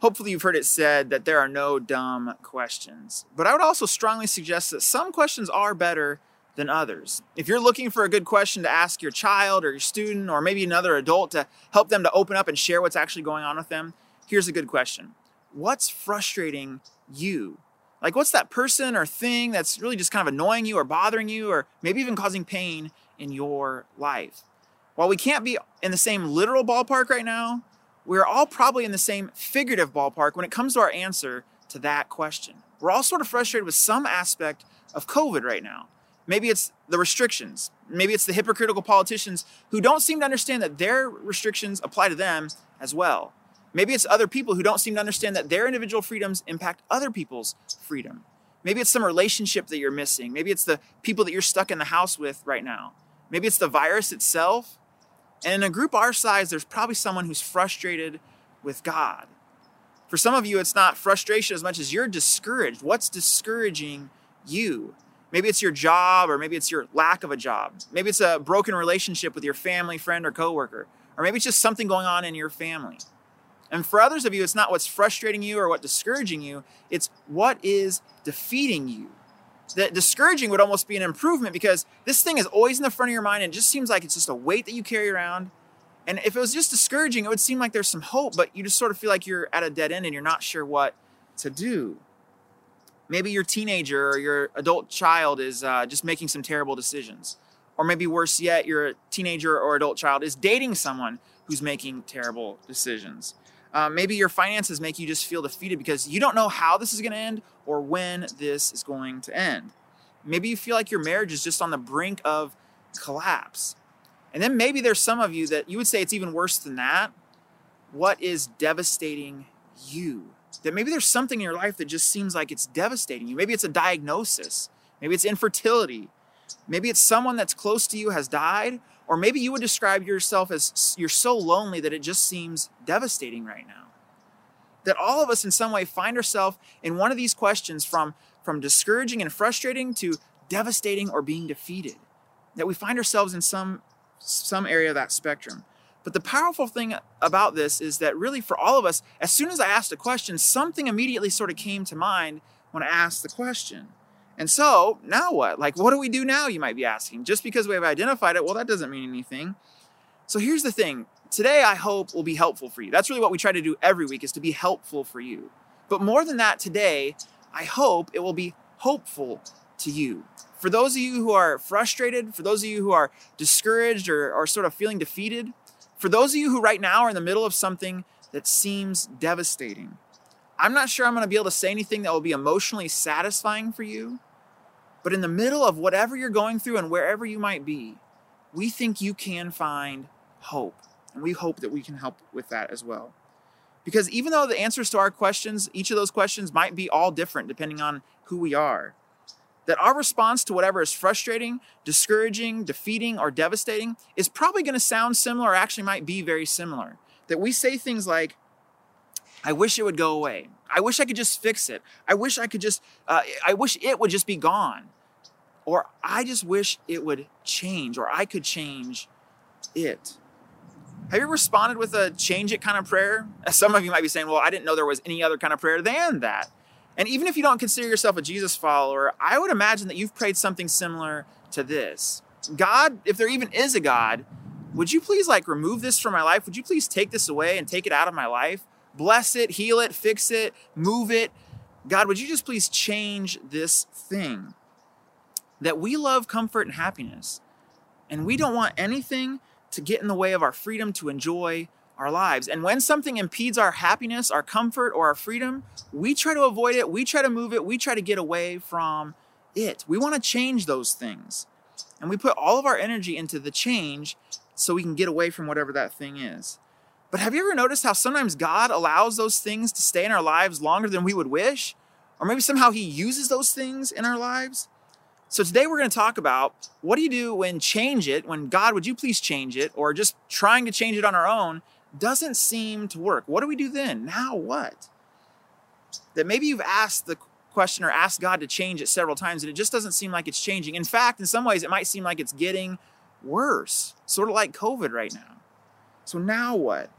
Hopefully, you've heard it said that there are no dumb questions. But I would also strongly suggest that some questions are better than others. If you're looking for a good question to ask your child or your student or maybe another adult to help them to open up and share what's actually going on with them, here's a good question What's frustrating you? Like, what's that person or thing that's really just kind of annoying you or bothering you or maybe even causing pain in your life? While we can't be in the same literal ballpark right now, we're all probably in the same figurative ballpark when it comes to our answer to that question. We're all sort of frustrated with some aspect of COVID right now. Maybe it's the restrictions. Maybe it's the hypocritical politicians who don't seem to understand that their restrictions apply to them as well. Maybe it's other people who don't seem to understand that their individual freedoms impact other people's freedom. Maybe it's some relationship that you're missing. Maybe it's the people that you're stuck in the house with right now. Maybe it's the virus itself. And in a group our size, there's probably someone who's frustrated with God. For some of you, it's not frustration as much as you're discouraged. What's discouraging you? Maybe it's your job, or maybe it's your lack of a job. Maybe it's a broken relationship with your family, friend, or coworker. Or maybe it's just something going on in your family. And for others of you, it's not what's frustrating you or what discouraging you, it's what is defeating you. That discouraging would almost be an improvement because this thing is always in the front of your mind and it just seems like it's just a weight that you carry around. And if it was just discouraging, it would seem like there's some hope, but you just sort of feel like you're at a dead end and you're not sure what to do. Maybe your teenager or your adult child is uh, just making some terrible decisions. Or maybe worse yet, your teenager or adult child is dating someone who's making terrible decisions. Uh, maybe your finances make you just feel defeated because you don't know how this is going to end or when this is going to end. Maybe you feel like your marriage is just on the brink of collapse. And then maybe there's some of you that you would say it's even worse than that. What is devastating you? That maybe there's something in your life that just seems like it's devastating you. Maybe it's a diagnosis. Maybe it's infertility. Maybe it's someone that's close to you has died, or maybe you would describe yourself as you're so lonely that it just seems devastating right now. That all of us in some way find ourselves in one of these questions from, from discouraging and frustrating to devastating or being defeated. That we find ourselves in some, some area of that spectrum. But the powerful thing about this is that really for all of us, as soon as I asked a question, something immediately sort of came to mind when I asked the question. And so now what? Like, what do we do now? You might be asking. Just because we have identified it, well, that doesn't mean anything. So here's the thing. Today, I hope will be helpful for you. That's really what we try to do every week is to be helpful for you. But more than that, today, I hope it will be hopeful to you. For those of you who are frustrated, for those of you who are discouraged or, or sort of feeling defeated, for those of you who right now are in the middle of something that seems devastating, I'm not sure I'm going to be able to say anything that will be emotionally satisfying for you. But in the middle of whatever you're going through and wherever you might be, we think you can find hope. And we hope that we can help with that as well. Because even though the answers to our questions, each of those questions might be all different depending on who we are, that our response to whatever is frustrating, discouraging, defeating, or devastating is probably going to sound similar or actually might be very similar. That we say things like, I wish it would go away. I wish I could just fix it. I wish I could just, uh, I wish it would just be gone. Or I just wish it would change, or I could change it. Have you responded with a change it kind of prayer? Some of you might be saying, well, I didn't know there was any other kind of prayer than that. And even if you don't consider yourself a Jesus follower, I would imagine that you've prayed something similar to this God, if there even is a God, would you please like remove this from my life? Would you please take this away and take it out of my life? Bless it, heal it, fix it, move it. God, would you just please change this thing? That we love comfort and happiness, and we don't want anything to get in the way of our freedom to enjoy our lives. And when something impedes our happiness, our comfort, or our freedom, we try to avoid it, we try to move it, we try to get away from it. We want to change those things. And we put all of our energy into the change so we can get away from whatever that thing is. But have you ever noticed how sometimes God allows those things to stay in our lives longer than we would wish? Or maybe somehow He uses those things in our lives? So today we're going to talk about what do you do when change it, when God, would you please change it, or just trying to change it on our own doesn't seem to work. What do we do then? Now what? That maybe you've asked the question or asked God to change it several times and it just doesn't seem like it's changing. In fact, in some ways, it might seem like it's getting worse, sort of like COVID right now. So now what?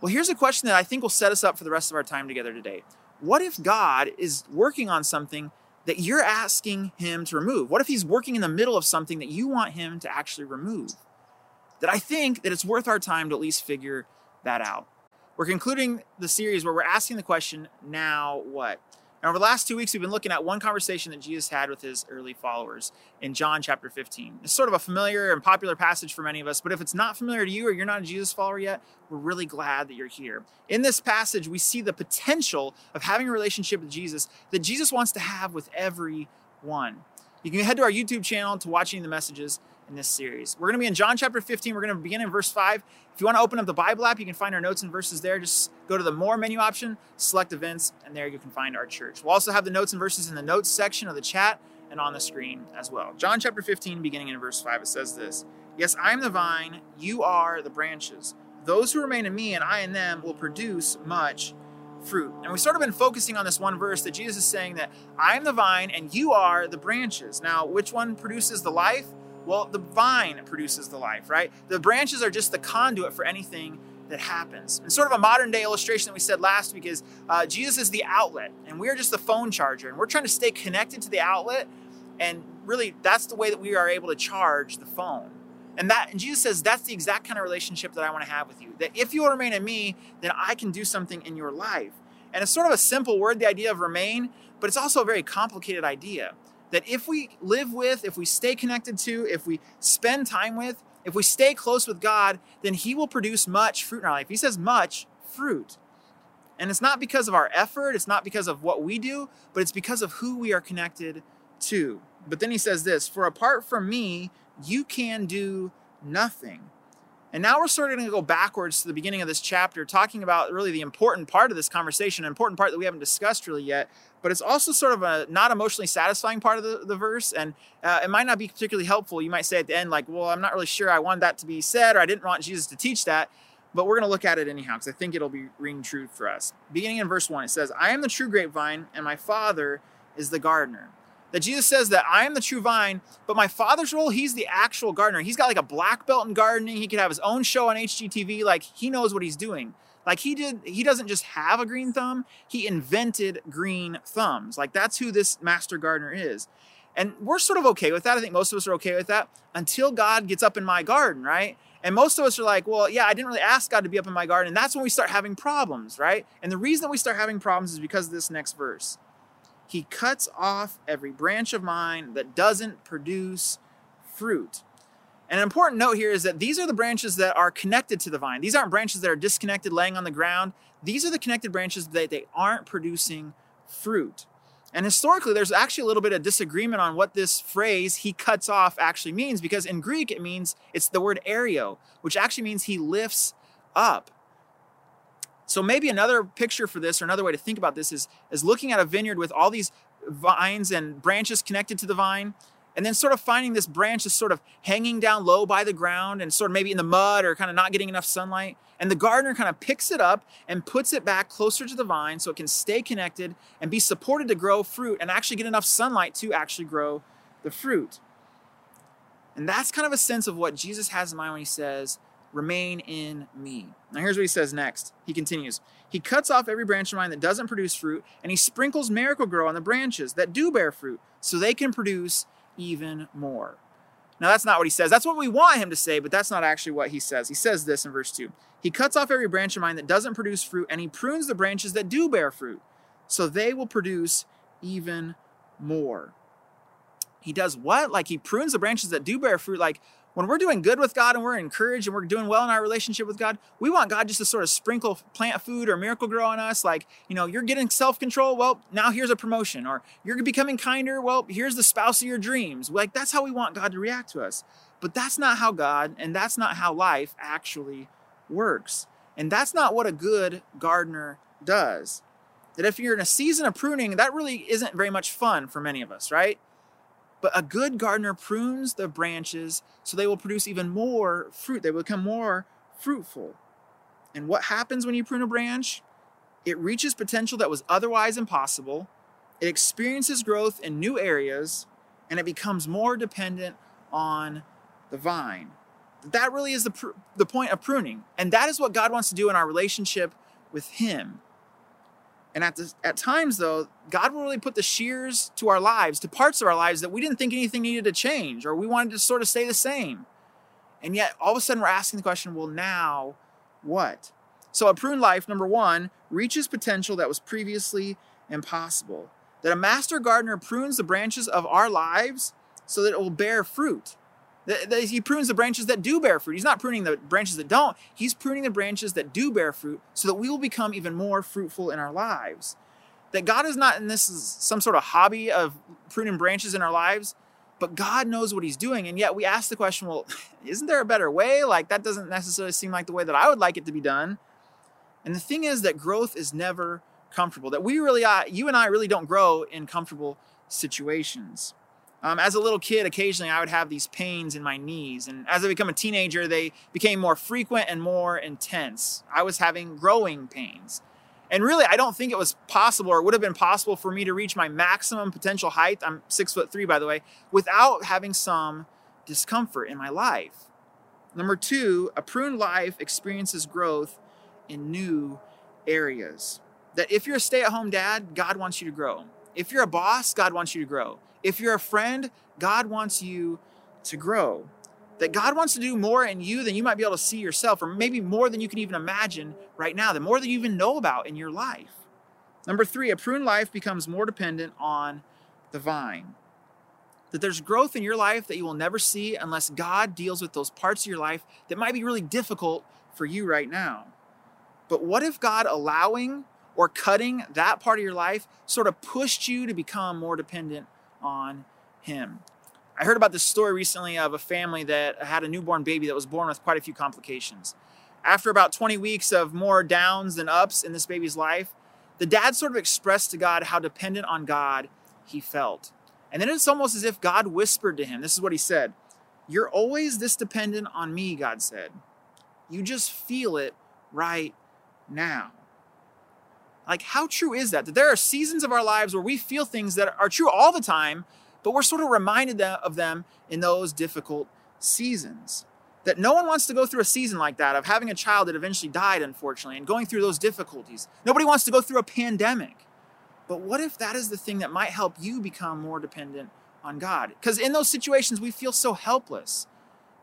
Well, here's a question that I think will set us up for the rest of our time together today. What if God is working on something that you're asking Him to remove? What if He's working in the middle of something that you want Him to actually remove? That I think that it's worth our time to at least figure that out. We're concluding the series where we're asking the question, now what? And over the last two weeks, we've been looking at one conversation that Jesus had with his early followers in John chapter 15. It's sort of a familiar and popular passage for many of us, but if it's not familiar to you or you're not a Jesus follower yet, we're really glad that you're here. In this passage, we see the potential of having a relationship with Jesus that Jesus wants to have with everyone. You can head to our YouTube channel to watching the messages in this series. We're going to be in John chapter 15. We're going to begin in verse 5. If you want to open up the Bible app, you can find our notes and verses there. Just go to the More menu option, select events, and there you can find our church. We'll also have the notes and verses in the notes section of the chat and on the screen as well. John chapter 15, beginning in verse 5, it says this Yes, I am the vine, you are the branches. Those who remain in me and I in them will produce much fruit. And we've sort of been focusing on this one verse that Jesus is saying that I am the vine and you are the branches. Now, which one produces the life? Well, the vine produces the life, right? The branches are just the conduit for anything that happens. And sort of a modern day illustration that we said last week is uh, Jesus is the outlet, and we're just the phone charger, and we're trying to stay connected to the outlet. And really, that's the way that we are able to charge the phone. And that and Jesus says that's the exact kind of relationship that I want to have with you. That if you will remain in me, then I can do something in your life. And it's sort of a simple word, the idea of remain, but it's also a very complicated idea that if we live with, if we stay connected to, if we spend time with, if we stay close with God, then He will produce much fruit in our life. He says much fruit. And it's not because of our effort, it's not because of what we do, but it's because of who we are connected to. But then He says this For apart from me, you can do nothing. And now we're sort of going to go backwards to the beginning of this chapter, talking about really the important part of this conversation, an important part that we haven't discussed really yet. But it's also sort of a not emotionally satisfying part of the, the verse, and uh, it might not be particularly helpful. You might say at the end, like, well, I'm not really sure I wanted that to be said, or I didn't want Jesus to teach that. But we're going to look at it anyhow, because I think it'll be ring true for us. Beginning in verse 1, it says, I am the true grapevine, and my Father is the gardener that Jesus says that I am the true vine, but my father's role, he's the actual gardener. He's got like a black belt in gardening. He could have his own show on HGTV. Like he knows what he's doing. Like he did, he doesn't just have a green thumb, he invented green thumbs. Like that's who this master gardener is. And we're sort of okay with that. I think most of us are okay with that until God gets up in my garden, right? And most of us are like, well, yeah, I didn't really ask God to be up in my garden. And that's when we start having problems, right? And the reason that we start having problems is because of this next verse. He cuts off every branch of mine that doesn't produce fruit. And an important note here is that these are the branches that are connected to the vine. These aren't branches that are disconnected, laying on the ground. These are the connected branches that they aren't producing fruit. And historically, there's actually a little bit of disagreement on what this phrase, he cuts off, actually means, because in Greek it means, it's the word airo, which actually means he lifts up. So maybe another picture for this or another way to think about this is, is looking at a vineyard with all these vines and branches connected to the vine and then sort of finding this branch is sort of hanging down low by the ground and sort of maybe in the mud or kind of not getting enough sunlight. And the gardener kind of picks it up and puts it back closer to the vine so it can stay connected and be supported to grow fruit and actually get enough sunlight to actually grow the fruit. And that's kind of a sense of what Jesus has in mind when he says, remain in me. Now, here's what he says next. He continues He cuts off every branch of mine that doesn't produce fruit, and he sprinkles Miracle-Gro on the branches that do bear fruit, so they can produce even more. Now, that's not what he says. That's what we want him to say, but that's not actually what he says. He says this in verse 2 He cuts off every branch of mine that doesn't produce fruit, and he prunes the branches that do bear fruit, so they will produce even more. He does what? Like he prunes the branches that do bear fruit, like when we're doing good with God and we're encouraged and we're doing well in our relationship with God, we want God just to sort of sprinkle plant food or Miracle-Gro on us. Like, you know, you're getting self control. Well, now here's a promotion. Or you're becoming kinder. Well, here's the spouse of your dreams. Like, that's how we want God to react to us. But that's not how God and that's not how life actually works. And that's not what a good gardener does. That if you're in a season of pruning, that really isn't very much fun for many of us, right? But a good gardener prunes the branches so they will produce even more fruit. They will become more fruitful. And what happens when you prune a branch? It reaches potential that was otherwise impossible. It experiences growth in new areas and it becomes more dependent on the vine. That really is the, pr- the point of pruning. And that is what God wants to do in our relationship with Him. And at, at times, though, God will really put the shears to our lives, to parts of our lives that we didn't think anything needed to change or we wanted to sort of stay the same. And yet, all of a sudden, we're asking the question well, now what? So, a pruned life, number one, reaches potential that was previously impossible. That a master gardener prunes the branches of our lives so that it will bear fruit. That he prunes the branches that do bear fruit. He's not pruning the branches that don't. He's pruning the branches that do bear fruit so that we will become even more fruitful in our lives. That God is not in this some sort of hobby of pruning branches in our lives, but God knows what he's doing. And yet we ask the question, well, isn't there a better way? Like that doesn't necessarily seem like the way that I would like it to be done. And the thing is that growth is never comfortable. That we really, are, you and I really don't grow in comfortable situations. Um, as a little kid, occasionally I would have these pains in my knees. And as I become a teenager, they became more frequent and more intense. I was having growing pains. And really, I don't think it was possible or would have been possible for me to reach my maximum potential height. I'm six foot three, by the way, without having some discomfort in my life. Number two, a pruned life experiences growth in new areas. That if you're a stay at home dad, God wants you to grow. If you're a boss, God wants you to grow. If you're a friend, God wants you to grow. That God wants to do more in you than you might be able to see yourself, or maybe more than you can even imagine right now, the more than you even know about in your life. Number three, a pruned life becomes more dependent on the vine. That there's growth in your life that you will never see unless God deals with those parts of your life that might be really difficult for you right now. But what if God allowing or cutting that part of your life sort of pushed you to become more dependent on Him? I heard about this story recently of a family that had a newborn baby that was born with quite a few complications. After about 20 weeks of more downs than ups in this baby's life, the dad sort of expressed to God how dependent on God he felt. And then it's almost as if God whispered to him this is what he said You're always this dependent on me, God said. You just feel it right now. Like, how true is that? That there are seasons of our lives where we feel things that are true all the time, but we're sort of reminded of them in those difficult seasons. That no one wants to go through a season like that of having a child that eventually died, unfortunately, and going through those difficulties. Nobody wants to go through a pandemic. But what if that is the thing that might help you become more dependent on God? Because in those situations, we feel so helpless,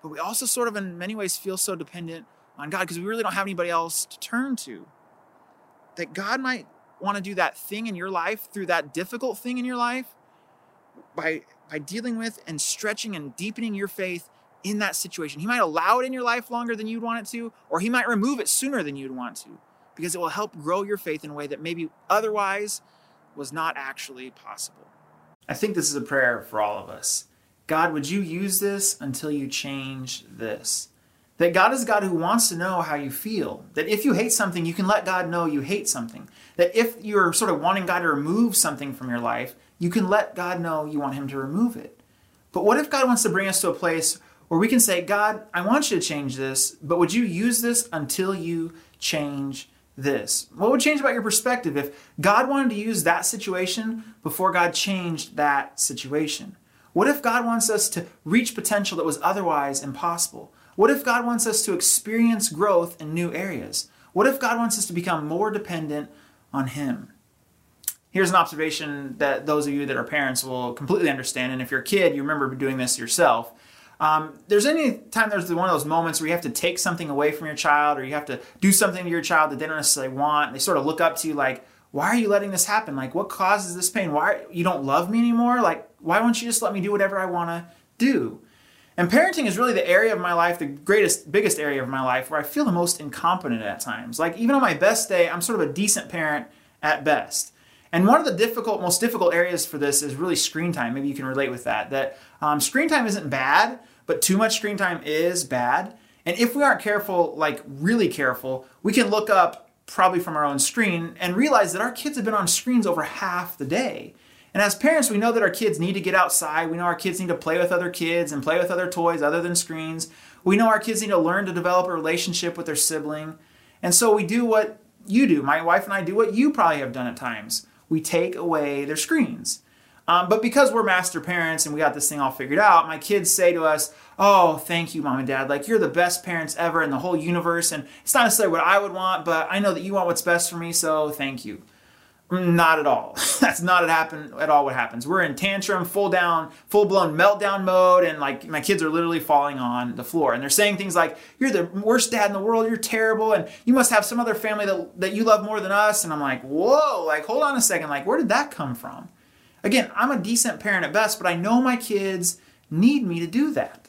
but we also sort of, in many ways, feel so dependent on God because we really don't have anybody else to turn to. That God might want to do that thing in your life through that difficult thing in your life by, by dealing with and stretching and deepening your faith in that situation. He might allow it in your life longer than you'd want it to, or He might remove it sooner than you'd want to because it will help grow your faith in a way that maybe otherwise was not actually possible. I think this is a prayer for all of us. God, would you use this until you change this? That God is God who wants to know how you feel. That if you hate something, you can let God know you hate something. That if you're sort of wanting God to remove something from your life, you can let God know you want Him to remove it. But what if God wants to bring us to a place where we can say, God, I want you to change this, but would you use this until you change this? What would change about your perspective if God wanted to use that situation before God changed that situation? What if God wants us to reach potential that was otherwise impossible? What if God wants us to experience growth in new areas? What if God wants us to become more dependent on Him? Here's an observation that those of you that are parents will completely understand. And if you're a kid, you remember doing this yourself. Um, there's any time there's one of those moments where you have to take something away from your child or you have to do something to your child that they don't necessarily want. They sort of look up to you like, why are you letting this happen? Like, what causes this pain? Why you don't love me anymore? Like, why won't you just let me do whatever I want to do? And parenting is really the area of my life, the greatest, biggest area of my life where I feel the most incompetent at times. Like, even on my best day, I'm sort of a decent parent at best. And one of the difficult, most difficult areas for this is really screen time. Maybe you can relate with that. That um, screen time isn't bad, but too much screen time is bad. And if we aren't careful, like really careful, we can look up probably from our own screen and realize that our kids have been on screens over half the day. And as parents, we know that our kids need to get outside. We know our kids need to play with other kids and play with other toys other than screens. We know our kids need to learn to develop a relationship with their sibling. And so we do what you do. My wife and I do what you probably have done at times. We take away their screens. Um, but because we're master parents and we got this thing all figured out, my kids say to us, Oh, thank you, mom and dad. Like, you're the best parents ever in the whole universe. And it's not necessarily what I would want, but I know that you want what's best for me, so thank you. Not at all. That's not at happen at all what happens. We're in tantrum, full down, full blown meltdown mode, and like my kids are literally falling on the floor. And they're saying things like, You're the worst dad in the world, you're terrible, and you must have some other family that, that you love more than us. And I'm like, Whoa, like hold on a second, like where did that come from? Again, I'm a decent parent at best, but I know my kids need me to do that.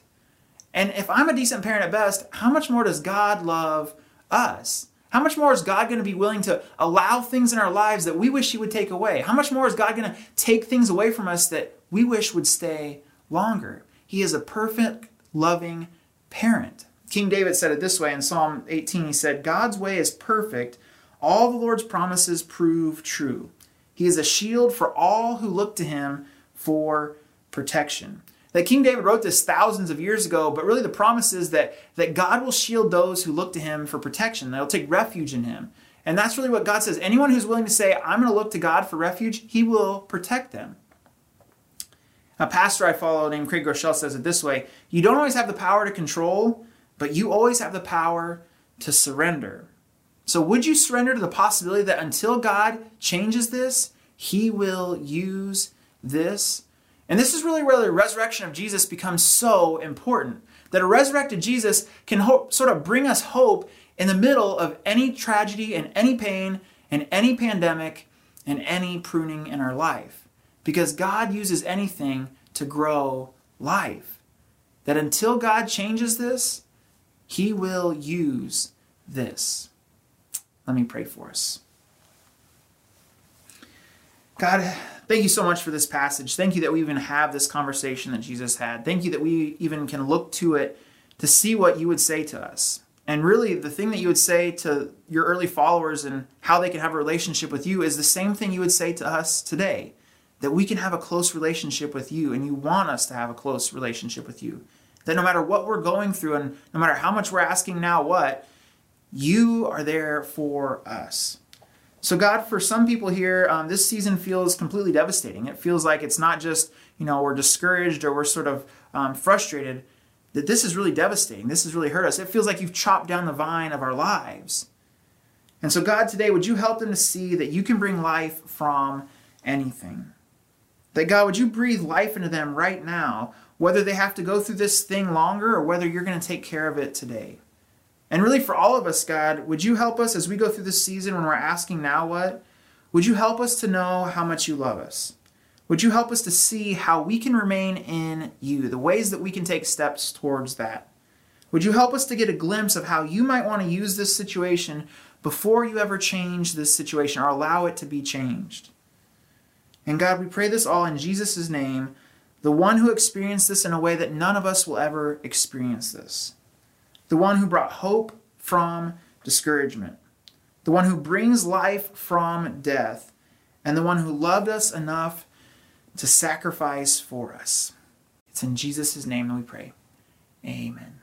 And if I'm a decent parent at best, how much more does God love us? How much more is God going to be willing to allow things in our lives that we wish He would take away? How much more is God going to take things away from us that we wish would stay longer? He is a perfect, loving parent. King David said it this way in Psalm 18 He said, God's way is perfect, all the Lord's promises prove true. He is a shield for all who look to Him for protection that King David wrote this thousands of years ago, but really the promise is that, that God will shield those who look to him for protection. They'll take refuge in him. And that's really what God says. Anyone who's willing to say, I'm going to look to God for refuge, he will protect them. A pastor I follow named Craig Groeschel says it this way You don't always have the power to control, but you always have the power to surrender. So, would you surrender to the possibility that until God changes this, he will use this? And this is really where the resurrection of Jesus becomes so important. That a resurrected Jesus can hope, sort of bring us hope in the middle of any tragedy and any pain and any pandemic and any pruning in our life. Because God uses anything to grow life. That until God changes this, He will use this. Let me pray for us. God, thank you so much for this passage. Thank you that we even have this conversation that Jesus had. Thank you that we even can look to it to see what you would say to us. And really, the thing that you would say to your early followers and how they can have a relationship with you is the same thing you would say to us today that we can have a close relationship with you, and you want us to have a close relationship with you. That no matter what we're going through, and no matter how much we're asking now what, you are there for us. So, God, for some people here, um, this season feels completely devastating. It feels like it's not just, you know, we're discouraged or we're sort of um, frustrated, that this is really devastating. This has really hurt us. It feels like you've chopped down the vine of our lives. And so, God, today, would you help them to see that you can bring life from anything? That, God, would you breathe life into them right now, whether they have to go through this thing longer or whether you're going to take care of it today? And really, for all of us, God, would you help us as we go through this season when we're asking now what? Would you help us to know how much you love us? Would you help us to see how we can remain in you, the ways that we can take steps towards that? Would you help us to get a glimpse of how you might want to use this situation before you ever change this situation or allow it to be changed? And God, we pray this all in Jesus' name, the one who experienced this in a way that none of us will ever experience this the one who brought hope from discouragement, the one who brings life from death, and the one who loved us enough to sacrifice for us. It's in Jesus' name that we pray. Amen.